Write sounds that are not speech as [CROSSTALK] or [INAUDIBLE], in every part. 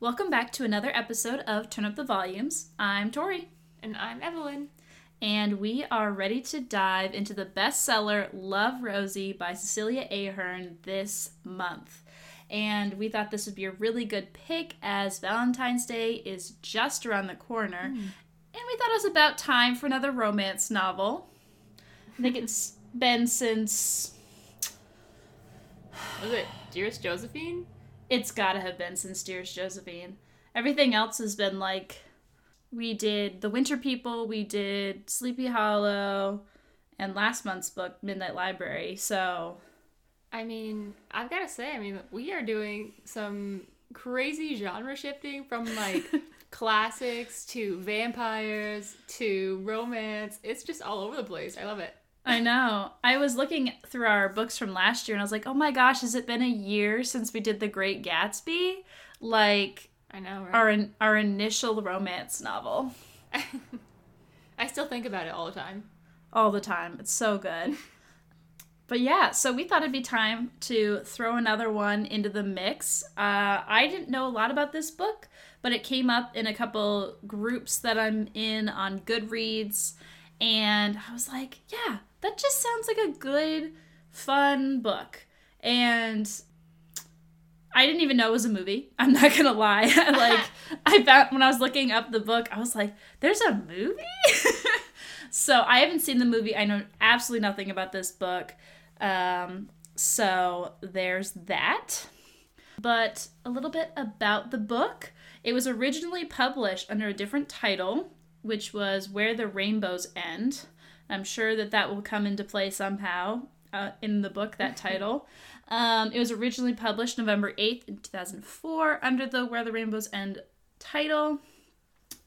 Welcome back to another episode of Turn Up the Volumes. I'm Tori, And I'm Evelyn. and we are ready to dive into the bestseller Love Rosie by Cecilia Ahern this month. And we thought this would be a really good pick as Valentine's Day is just around the corner. Hmm. And we thought it was about time for another romance novel. I think it's [LAUGHS] been since Was it Dearest Josephine? It's gotta have been since Dearest Josephine. Everything else has been like we did The Winter People, we did Sleepy Hollow, and last month's book, Midnight Library. So I mean, I've got to say, I mean, we are doing some crazy genre shifting from like [LAUGHS] classics to vampires to romance. It's just all over the place. I love it. I know. I was looking through our books from last year and I was like, oh my gosh, has it been a year since we did The Great Gatsby? Like I know, right? our our initial romance novel. [LAUGHS] I still think about it all the time. all the time. It's so good. [LAUGHS] But yeah, so we thought it'd be time to throw another one into the mix. Uh, I didn't know a lot about this book, but it came up in a couple groups that I'm in on Goodreads, and I was like, yeah, that just sounds like a good, fun book. And I didn't even know it was a movie. [LAUGHS] I'm not gonna lie. [LAUGHS] like [LAUGHS] I found when I was looking up the book, I was like, "There's a movie." so I haven't seen the movie. I know absolutely nothing about this book. Um, so there's that. But a little bit about the book. It was originally published under a different title, which was Where the Rainbows End. I'm sure that that will come into play somehow uh, in the book, that [LAUGHS] title. Um, it was originally published November 8th in 2004 under the Where the Rainbows End title.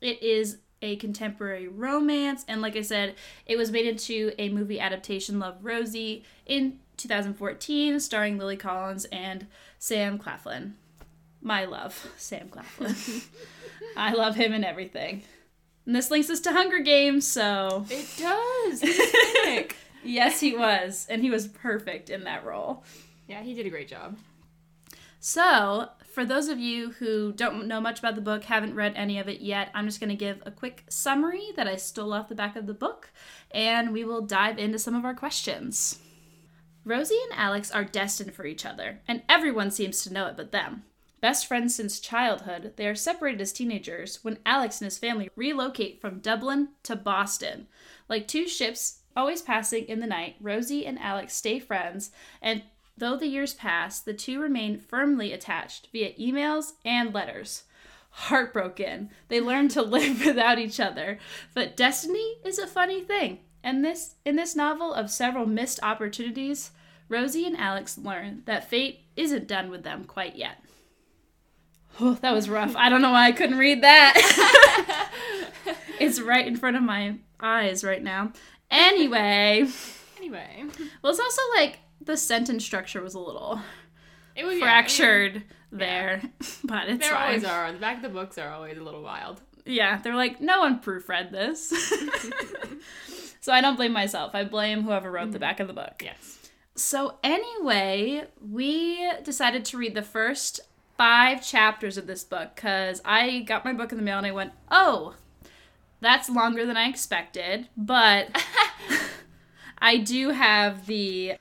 It is a contemporary romance, and like I said, it was made into a movie adaptation, Love Rosie, in 2014, starring Lily Collins and Sam Claflin. My love, Sam Claflin. [LAUGHS] I love him and everything. And this links us to Hunger Games, so It does. [LAUGHS] Yes, he was, and he was perfect in that role. yeah, he did a great job. So, for those of you who don't know much about the book, haven't read any of it yet, I'm just going to give a quick summary that I stole off the back of the book, and we will dive into some of our questions. Rosie and Alex are destined for each other, and everyone seems to know it but them. Best friends since childhood, they are separated as teenagers when Alex and his family relocate from Dublin to Boston. Like two ships always passing in the night, Rosie and Alex stay friends, and though the years pass, the two remain firmly attached via emails and letters. Heartbroken, they learn to [LAUGHS] live without each other. But destiny is a funny thing. And this in this novel of several missed opportunities, Rosie and Alex learn that fate isn't done with them quite yet. Oh, that was rough. I don't know why I couldn't read that. [LAUGHS] it's right in front of my eyes right now. Anyway, Anyway, well, it's also like the sentence structure was a little it was yeah, I mean, fractured there, [LAUGHS] but it's There fine. always are. The back of the books are always a little wild. Yeah, they're like, no one proofread this. [LAUGHS] so I don't blame myself. I blame whoever wrote the mm-hmm. back of the book. Yes. So, anyway, we decided to read the first five chapters of this book because I got my book in the mail and I went, oh, that's longer than I expected. But [LAUGHS] I do have the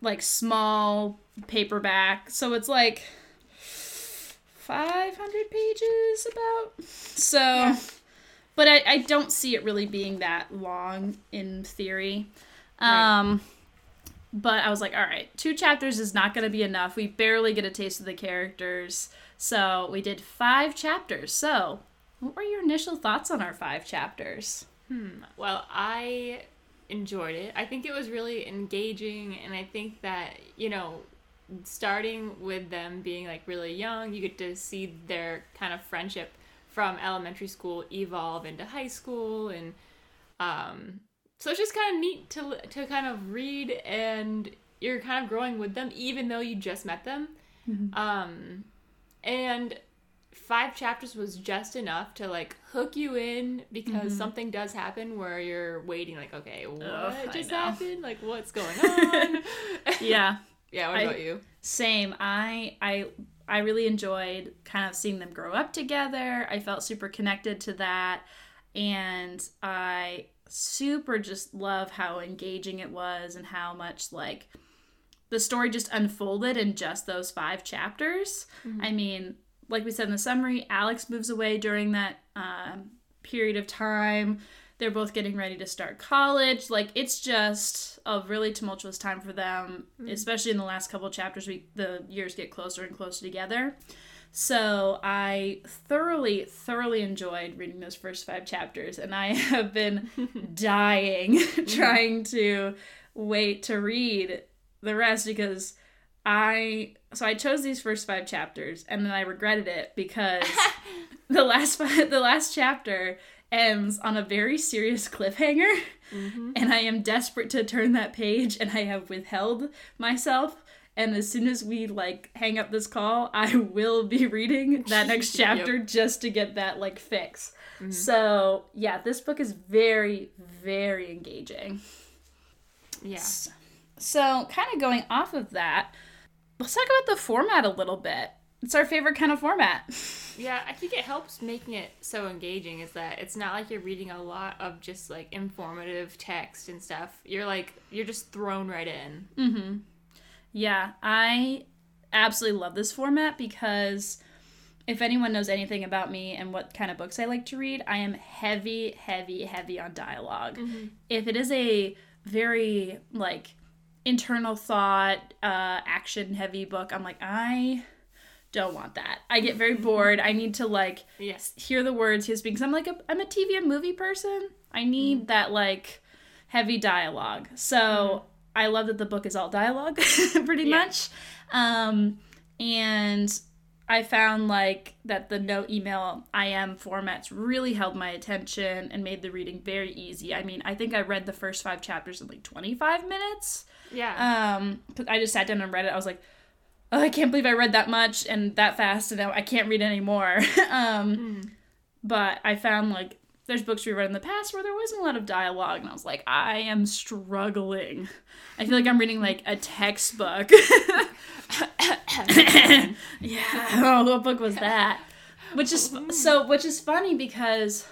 like small paperback. So it's like 500 pages about. So, but I, I don't see it really being that long in theory. Right. Um, but I was like, all right, two chapters is not going to be enough. We barely get a taste of the characters. So we did five chapters. So, what were your initial thoughts on our five chapters? Hmm. Well, I enjoyed it. I think it was really engaging, and I think that, you know, starting with them being like really young, you get to see their kind of friendship from elementary school evolve into high school, and um, so it's just kind of neat to to kind of read, and you're kind of growing with them, even though you just met them. Um, and five chapters was just enough to like hook you in because something does happen where you're waiting like okay what I just happened like what's going [LAUGHS] on Yeah. [LAUGHS] yeah what I- about you Same. I I I really enjoyed kind of seeing them grow up together. I felt super connected to that. And I super just love how engaging it was and how much like the story just unfolded in just those five chapters. Mm-hmm. I mean, like we said in the summary, Alex moves away during that um, period of time. They're both getting ready to start college. Like it's just a really tumultuous time for them, mm-hmm. especially in the last couple chapters. We the years get closer and closer together. So I thoroughly, thoroughly enjoyed reading those first five chapters, and I [LAUGHS] have been [LAUGHS] dying [LAUGHS] trying to wait to read the rest because I so I chose these first five chapters and then I regretted it because the last five, the last chapter ends on a very serious cliffhanger mm-hmm. and I am desperate to turn that page and I have withheld myself and as soon as we like hang up this call [LAUGHS] I will be reading that [LAUGHS] next chapter yep. just to get that like fix. Mm-hmm. So, yeah, this book is very very engaging. Yeah. So, so kind of going off of that, let's talk about the format a little bit. It's our favorite kind of format. [LAUGHS] Yeah, I think it helps making it so engaging is that it's not like you're reading a lot of just like informative text and stuff. You're like you're just thrown right in. Mm-hmm. Yeah, I absolutely love this format because if anyone knows anything about me and what kind of books I like to read, I am heavy, heavy, heavy on dialog mm-hmm. If it is a very like internal thought, uh, action heavy book, I'm like, I don't want that. I get very bored. I need to like yes. hear the words he's speaking. I'm like a, I'm a TV and movie person. I need mm. that like heavy dialogue. So mm. I love that the book is all dialogue, [LAUGHS] pretty yeah. much. Um, and I found like that the no email IM formats really held my attention and made the reading very easy. I mean, I think I read the first five chapters in like 25 minutes. Yeah. Um, I just sat down and read it. I was like, oh, I can't believe I read that much and that fast, and I can't read anymore. [LAUGHS] um, mm. But I found like there's books we read in the past where there wasn't a lot of dialogue, and I was like, I am struggling. I feel like I'm reading like a textbook. [COUGHS] yeah. Oh, what book was that? Which is so. Which is funny because,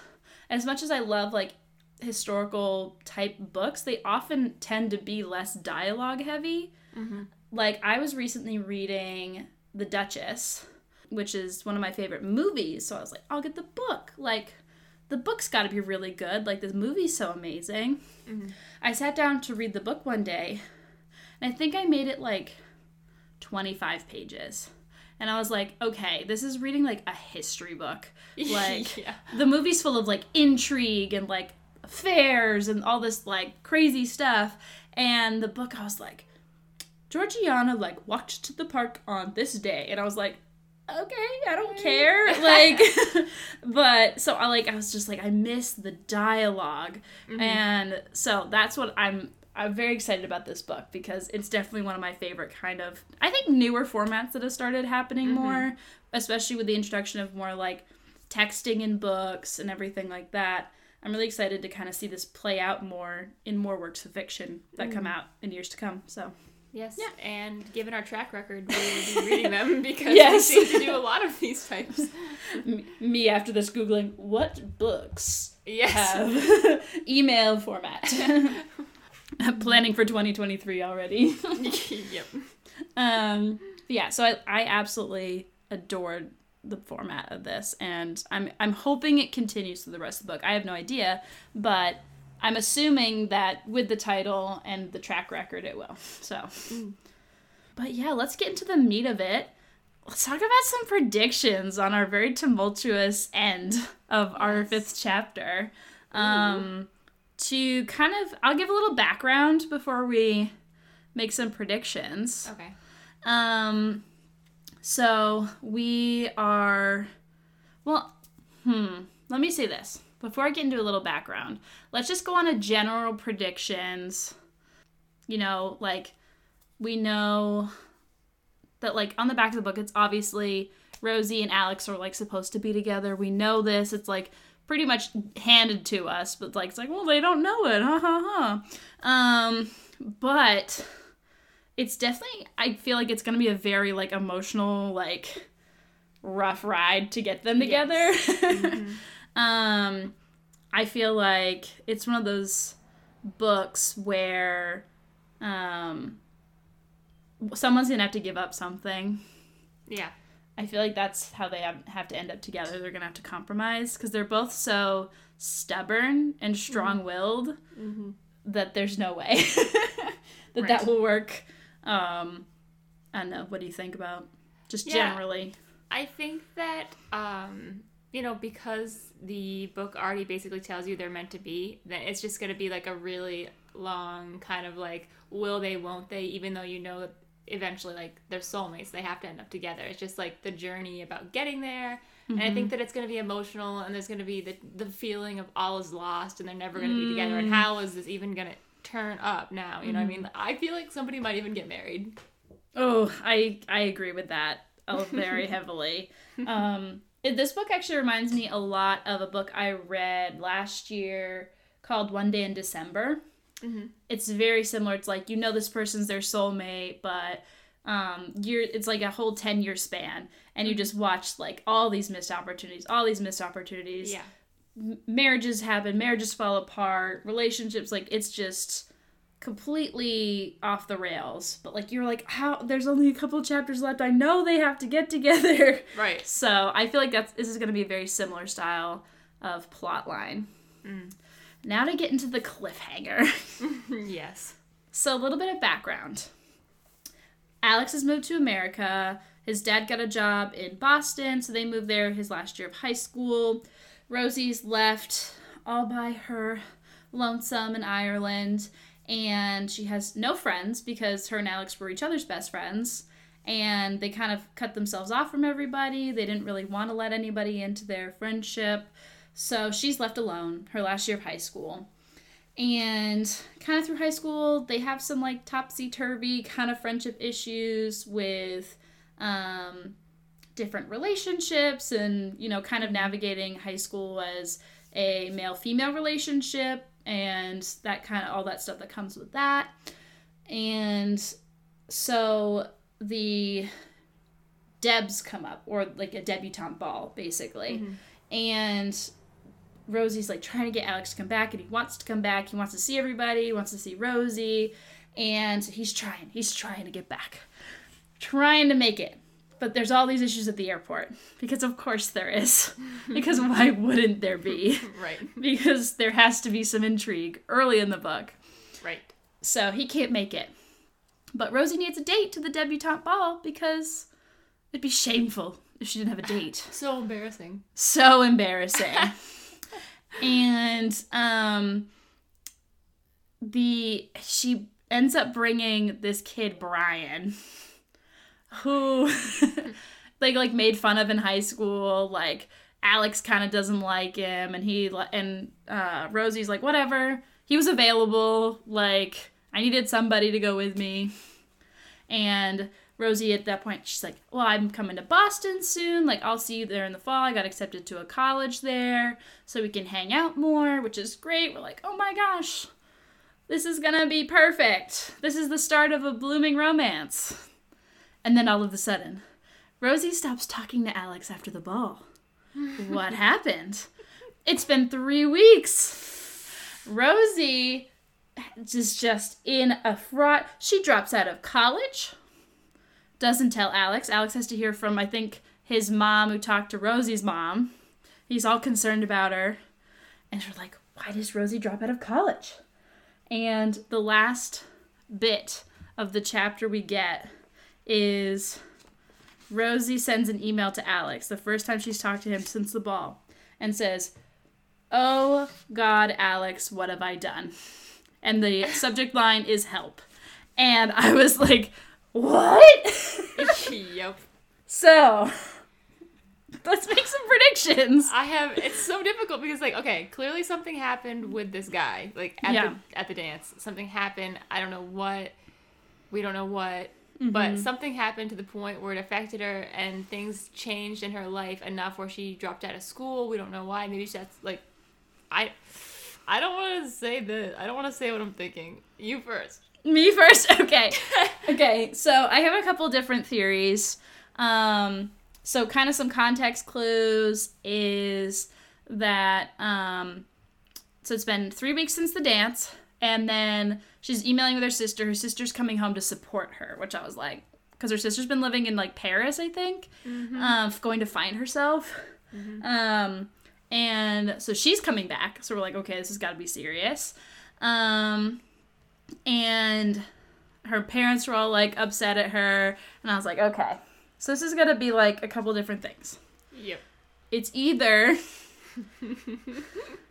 as much as I love like historical type books, they often tend to be less dialogue heavy. Mm-hmm. Like, I was recently reading The Duchess, which is one of my favorite movies. So I was like, I'll get the book. Like, the book's got to be really good. Like, this movie's so amazing. Mm-hmm. I sat down to read the book one day, and I think I made it like 25 pages. And I was like, okay, this is reading like a history book. [LAUGHS] Like, yeah. the movie's full of like intrigue and like fairs and all this like crazy stuff. And the book, I was like, Georgiana like walked to the park on this day, and I was like, okay, I don't care. [LAUGHS] Like, [LAUGHS] but so I like I was just like I miss the dialog mm-hmm. and so that's what I'm. I'm very excited about this book because it's definitely one of my favorite kind of I think newer formats that have started happening mm-hmm. more, especially with the introduction of more like texting in books and everything like that. I'm really excited to kind of see this play out more in more works of fiction that mm. come out in years to come. So. Yes, yeah. and given our track record, we will be [LAUGHS] reading them [LAUGHS] because yes. we seem to do a lot of these types. [LAUGHS] Me after this googling what books yes. have email format. Planning for 2023 already. yep. Um. Yeah. So I I absolutely adored the format of this, and I'm I'm hoping it continues to the rest of the book. I have no idea, but I'm assuming that with the title and the track record, it will. So, mm. but yeah, let's get into the meat of it. Let's talk about some predictions on our very tumultuous end of yes. our fifth chapter. Um, to kind of, I'll give a little background before we make some predictions. Okay. Um, so we are, well, hmm, let me say this before I get into a little background. Let's just go on a general predictions. You know, like we know that like on the back of the book it's obviously Rosie and Alex are like supposed to be together. We know this. It's like pretty much handed to us, but like it's like, well, they don't know it. Ha ha ha. Um, but it's definitely I feel like it's gonna be a very like emotional like rough ride to get them together. Yes. [LAUGHS] Mm-hmm. Um, I feel like it's one of those books where um, someone's gonna have to give up something. Yeah. I feel like that's how they have, to end up together. They're gonna have to compromise because they're both so stubborn and strong-willed Mm-hmm. that there's no way [LAUGHS] that Right. that will work. Um, I don't know. What do you think about just Yeah. generally? I think that um, you know because the book already basically tells you they're meant to be, then it's just going to be like a really long kind of like will they, won't they? Even though you know that eventually like they're soulmates, they have to end up together. It's just like the journey about getting there. And I think that it's going to be emotional, and there's going to be the the feeling of all is lost, and they're never going to be together. And how is this even going to turn up now? You know, what I mean, I feel like somebody might even get married. Oh, I I agree with that uh, very [LAUGHS] heavily. Um, this book actually reminds me a lot of a book I read last year called One Day in December. Mhm. It's very similar. It's like you know this person's their soulmate, but um, you're it's like a whole ten year span, and you just watch like all these missed opportunities, all these missed opportunities. Yeah. M- marriages happen, marriages fall apart, relationships like it's just completely off the rails. But like you're like, how? There's only a couple chapters left. I know they have to get together. [LAUGHS] Right. So I feel like that's this is going to be a very similar style of plot line. Mm. Now to get into the cliffhanger. [LAUGHS] yes. So a little bit of background. Alex has moved to America. His dad got a job in Boston, so they moved there his last year of high school. Rosie's left all by her lonesome in Ireland, and she has no friends because her and Alex were each other's best friends. And they kind of cut themselves off from everybody. They didn't really want to let anybody into their friendship. So she's left alone her last year of high school and kind of through high school they have some like topsy-turvy kind of friendship issues with um, different relationships and you know kind of navigating high school as a male-female relationship and that kind of all that stuff that comes with that and so the debs come up or like a debutante ball basically mm-hmm. and Rosie's like trying to get Alex to come back, and he wants to come back. He wants to see everybody. He wants to see Rosie, and he's trying. He's trying to get back, trying to make it. But there's all these issues at the airport because, of course, there is. [LAUGHS] because why wouldn't there be? Right. because there has to be some intrigue early in the book. Right. So he can't make it. But Rosie needs a date to the debutante ball because it'd be shameful if she didn't have a date [LAUGHS] So embarrassing. so embarrassing [LAUGHS] and um the she ends up bringing this kid brian who [LAUGHS] they like made fun of in high school like alex kind of doesn't like him and he and uh rosie's like whatever he was available like i needed somebody to go with me and Rosie at that point, she's like, Well, I'm coming to Boston soon. Like, I'll see you there in the fall. I got accepted to a college there so we can hang out more, which is great. We're like, Oh my gosh, this is gonna be perfect. This is the start of a blooming romance. And then all of a sudden, Rosie stops talking to Alex after the ball. [LAUGHS] what happened? It's been three weeks. Rosie is just in a fraught. She drops out of college doesn't tell Alex. Alex has to hear from, I think, his mom who talked to Rosie's mom. He's all concerned about her. And we're like, why does Rosie drop out of college? And the last bit of the chapter we get is Rosie sends an email to Alex, the first time she's talked to him since the ball, and says, Oh God, Alex, what have I done? And the subject line is help. And I was like, what? [LAUGHS] yep. so, let's make some predictions. I have. It's so difficult because, like, okay, clearly something happened with this guy, like at Yeah. the at the dance. Something happened. I don't know what. We don't know what. Mm-hmm. But something happened to the point where it affected her, and things changed in her life enough where she dropped out of school. We don't know why. Maybe that's like, I. I don't want to say this. I don't want to say what I'm thinking. You first. Me first? [LAUGHS] Okay. [LAUGHS] okay, so I have a couple different theories. Um, so, kind of some context clues is that, um, so it's been three weeks since the dance, and then she's emailing with her sister. Her sister's coming home to support her, which I was like, because her sister's been living in like Paris, I think, um, going to find herself. Um, and so she's coming back. So we're like, okay, this has got to be serious. Um, and her parents were all like upset at her, and I was like, okay, so this is gonna be like a couple different things. Yep. It's either [LAUGHS]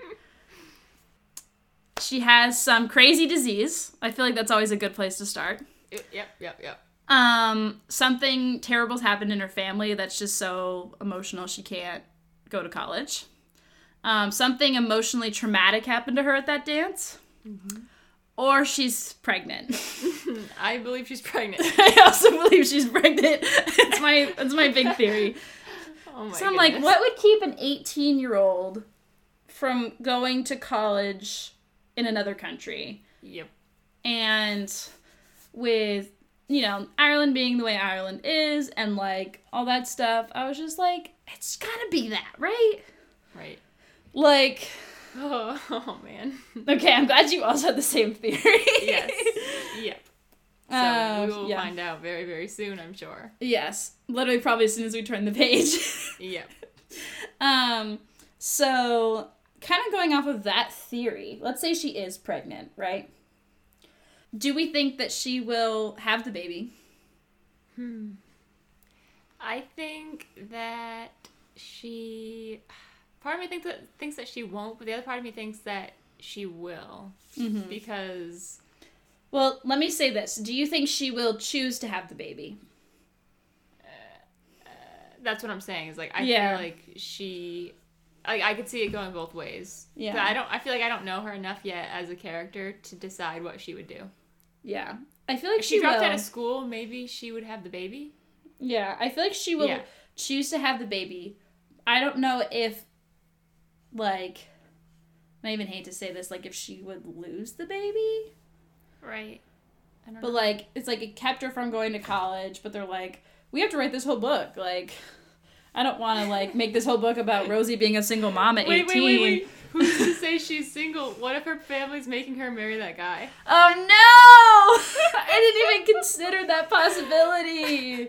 she has some crazy disease. I feel like that's always a good place to start. Yep. Yep. Yep. Um, something terrible's happened in her family that's just so emotional she can't go to college. Um, something emotionally traumatic happened to her at that dance. Or she's pregnant. [LAUGHS] [LAUGHS] I believe she's pregnant. [LAUGHS] I also believe she's pregnant. It's my it's my big theory. Oh my So I'm like, what would keep an 18 year old from going to college in another country? Yep. And with, you know, Ireland being the way Ireland is and like all that stuff, I was just like, it's gotta be that, right? Right. Like, Oh, [LAUGHS] oh man. [LAUGHS] okay, I'm glad you also had the same theory. yes. [LAUGHS] Yep. So Uh, we will yeah. find out very, very soon, I'm sure. yes. Literally, probably as soon as we turn the page. Yep. Um, so kind of going off of that theory, let's say she is pregnant, right? Do we think that she will have the baby? Hmm. I think that she. Part of me thinks that thinks that she won't, but the other part of me thinks that she will Mm-hmm. because Well, let me say this. Do you think she will choose to have the baby? that's what I'm saying. Is like I Yeah. feel like she. I, I could see it going both ways. Yeah. But I don't. I feel like I don't know her enough yet as a character to decide what she would do. Yeah. I feel like If she, she dropped will. out of school, maybe she would have the baby. Yeah, I feel like she will Yeah. choose to have the baby. I don't know if, like, I even hate to say this, like, if she would lose the baby. Right. I don't But know. like it's like it kept her from going to college, but they're like, we have to write this whole book. Like I don't want to like make this whole book about Rosie being a single mom at Wait, 18. wait, wait, wait. Who's to say she's single? What if her family's making her marry that guy? Oh no! [LAUGHS] I didn't even consider that possibility.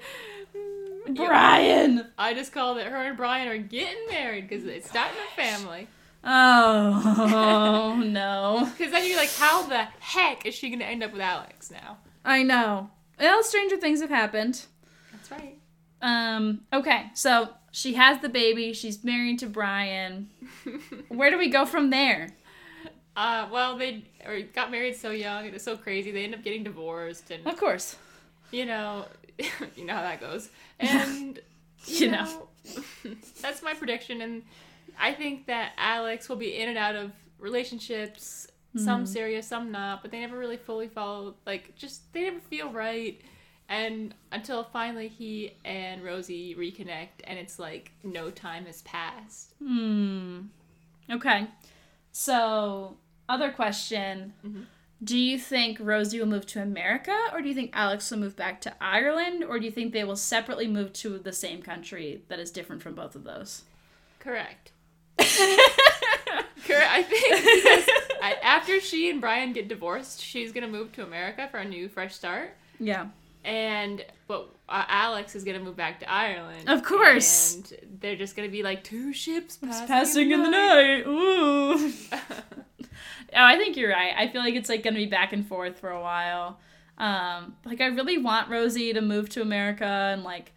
[LAUGHS] Brian. I just called it. her and Brian are getting married because it's starting a family. Oh [LAUGHS] no. Because then you're like, how the heck is she going to end up with Alex now? I know. Well, stranger things have happened. That's right. Um, okay, so she has the baby, she's married to Brian. [LAUGHS] Where do we go from there? Uh, well, they or got married so young. It was so crazy. They end up getting divorced, and Of course. you know, [LAUGHS] you know how that goes. [LAUGHS] And You know. that's my prediction. And I think that Alex will be in and out of relationships, some serious, some not. But they never really fully follow. Like, just they never feel right. And until finally he and Rosie reconnect, and it's like no time has passed. Hmm. Okay. So, other question. Do you think Rosie will move to America, or do you think Alex will move back to Ireland, or do you think they will separately move to the same country that is different from both of those? Correct. [LAUGHS] Correct. I think I, after she and Brian get divorced, she's gonna move to America for a new fresh start. Yeah. And but uh, Alex is gonna move back to Ireland. Of course. And they're just gonna be like two ships passing, Passing in the night. Ooh. [LAUGHS] oh, I think you're right. I feel like it's like gonna be back and forth for a while. Um, like I really want Rosie to move to America and like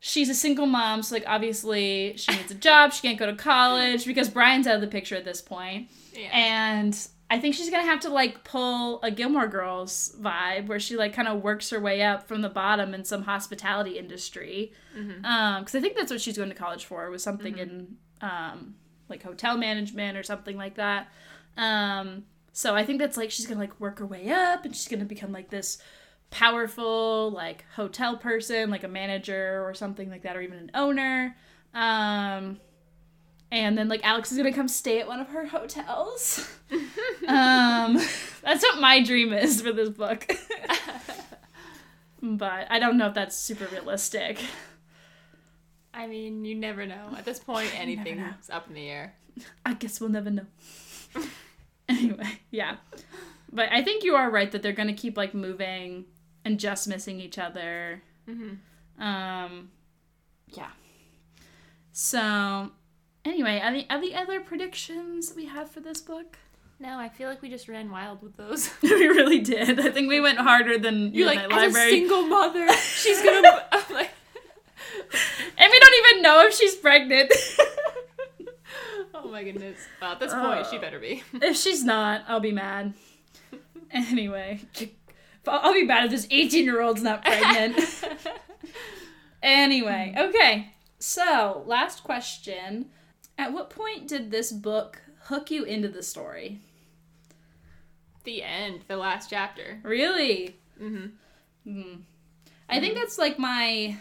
she's a single mom, so like obviously she needs a job, she can't go to college because Brian's out of the picture at this point. Yeah. And I think she's gonna have to like pull a Gilmore Girls vibe where she like kind of works her way up from the bottom in some hospitality industry. Mm-hmm. Um, because I think that's what she's going to college for was something in um like hotel management or something like that. Um, so I think that's like she's gonna like work her way up and she's gonna become like this powerful like hotel person, like a manager or something like that, or even an owner. Um, and then like Alex is gonna come stay at one of her hotels. [LAUGHS] um, that's what my dream is for this book. [LAUGHS] but I don't know if that's super realistic. I mean, you never know. At this point, [LAUGHS] anything's up in the air. I guess we'll never know. anyway, yeah. But I think you are right that they're gonna keep like moving and just missing each other. Mm-hmm. Um, yeah. So, anyway, are the, are the other predictions we have for this book? No, I feel like we just ran wild with those. [LAUGHS] we really did. I think we went harder than You're like, as Library. a single mother, [LAUGHS] she's gonna. I'm like, [LAUGHS] and we don't even know if she's pregnant. oh my goodness. Well, at this point, she oh. better be. if she's not, I'll be mad. Anyway, I'll be mad if this 18 year old's not pregnant. anyway, okay. So, last question. At what point did this book hook you into the story? the end, the last chapter. Really? Mm-hmm. Hmm. I think that's like my.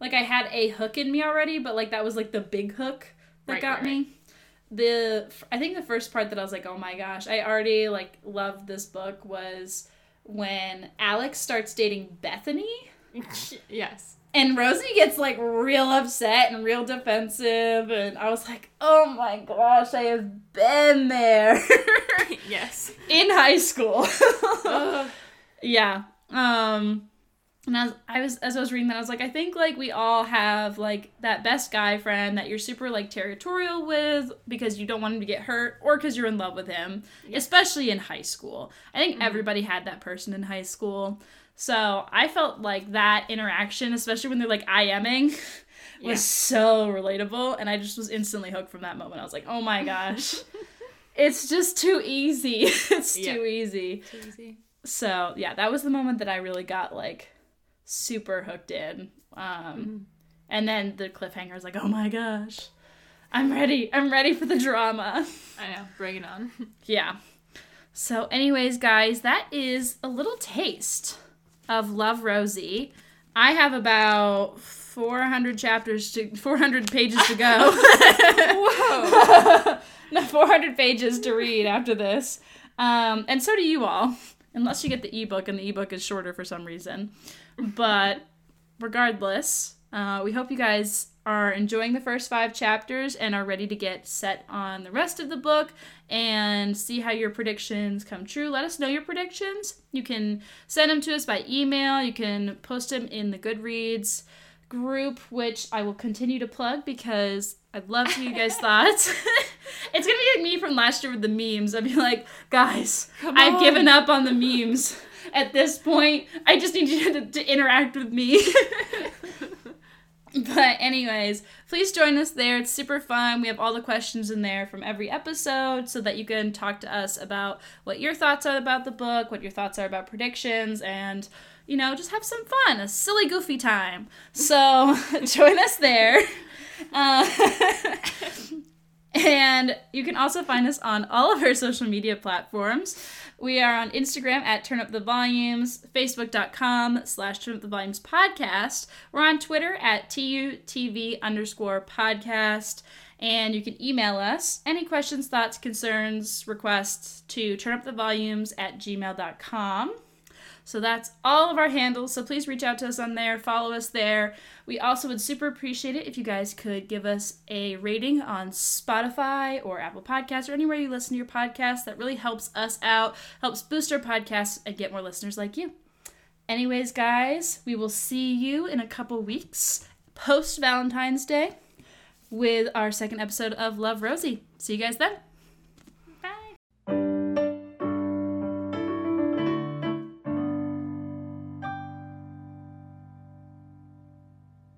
Like, I had a hook in me already, but like that was like the big hook that Right, got right, me. The I think the first part that I was like, oh my gosh, I already like loved this book was when Alex starts dating Bethany [LAUGHS] yes. And Rosie gets like real upset and real defensive, and I was like, oh my gosh, I have been there [LAUGHS] Yes. in high school. [LAUGHS] Yeah. Um and as I was as I was reading that, I was like, I think like we all have like that best guy friend that you're super like territorial with because you don't want him to get hurt or because you're in love with him, Yeah. especially in high school. I think Mhm. everybody had that person in high school. So I felt like that interaction, especially when they're like IMing, [LAUGHS] was Yeah. so relatable. And I just was instantly hooked from that moment. I was like, oh my gosh. [LAUGHS] it's just too easy. [LAUGHS] it's Yeah. too easy. Too easy. So yeah, that was the moment that I really got like super hooked in. Um, Mhm. and then the cliffhanger is like, oh my gosh, I'm ready. I'm ready for the drama. I know. Bring it on. yeah. So, anyways, guys, that is a little taste of Love Rosie. I have about 400 chapters to 400 pages to go. Whoa. [LAUGHS] [LAUGHS] no, 400 pages to read after this. Um, and so do you all, unless you get the ebook, and the ebook is shorter for some reason. But regardless, uh, we hope you guys are enjoying the first five chapters and are ready to get set on the rest of the book and see how your predictions come true. Let us know your predictions. You can send them to us by email, you can post them in the Goodreads group, which I will continue to plug because I'd love to hear you guys' [LAUGHS] thoughts. [LAUGHS] it's gonna be like me from last year with the memes. I'd be like, guys, I've given up on the memes. At this point, I just need you to, to interact with me. [LAUGHS] [LAUGHS] but anyways, please join us there. It's super fun. We have all the questions in there from every episode so that you can talk to us about what your thoughts are about the book, what your thoughts are about predictions, and you know, just have some fun, a silly, goofy time. So [LAUGHS] join us there. [LAUGHS] Uh, and you can also find us on all of our social media platforms. We are on Instagram at Turn Up the Volumes, Facebook.com slash Turn Up the Volumes Podcast. We're on Twitter at TUTV underscore podcast. And you can email us any questions, thoughts, concerns, requests to turnupthevolumes at gmail.com. So that's all of our handles. So please reach out to us on there, follow us there. We also would super appreciate it if you guys could give us a rating on Spotify or Apple Podcasts or anywhere you listen to your podcast. That really helps us out, helps boost our podcast and get more listeners like you. Anyways, guys, we will see you in a couple weeks post Valentine's Day with our second episode of Love Rosie. See you guys then.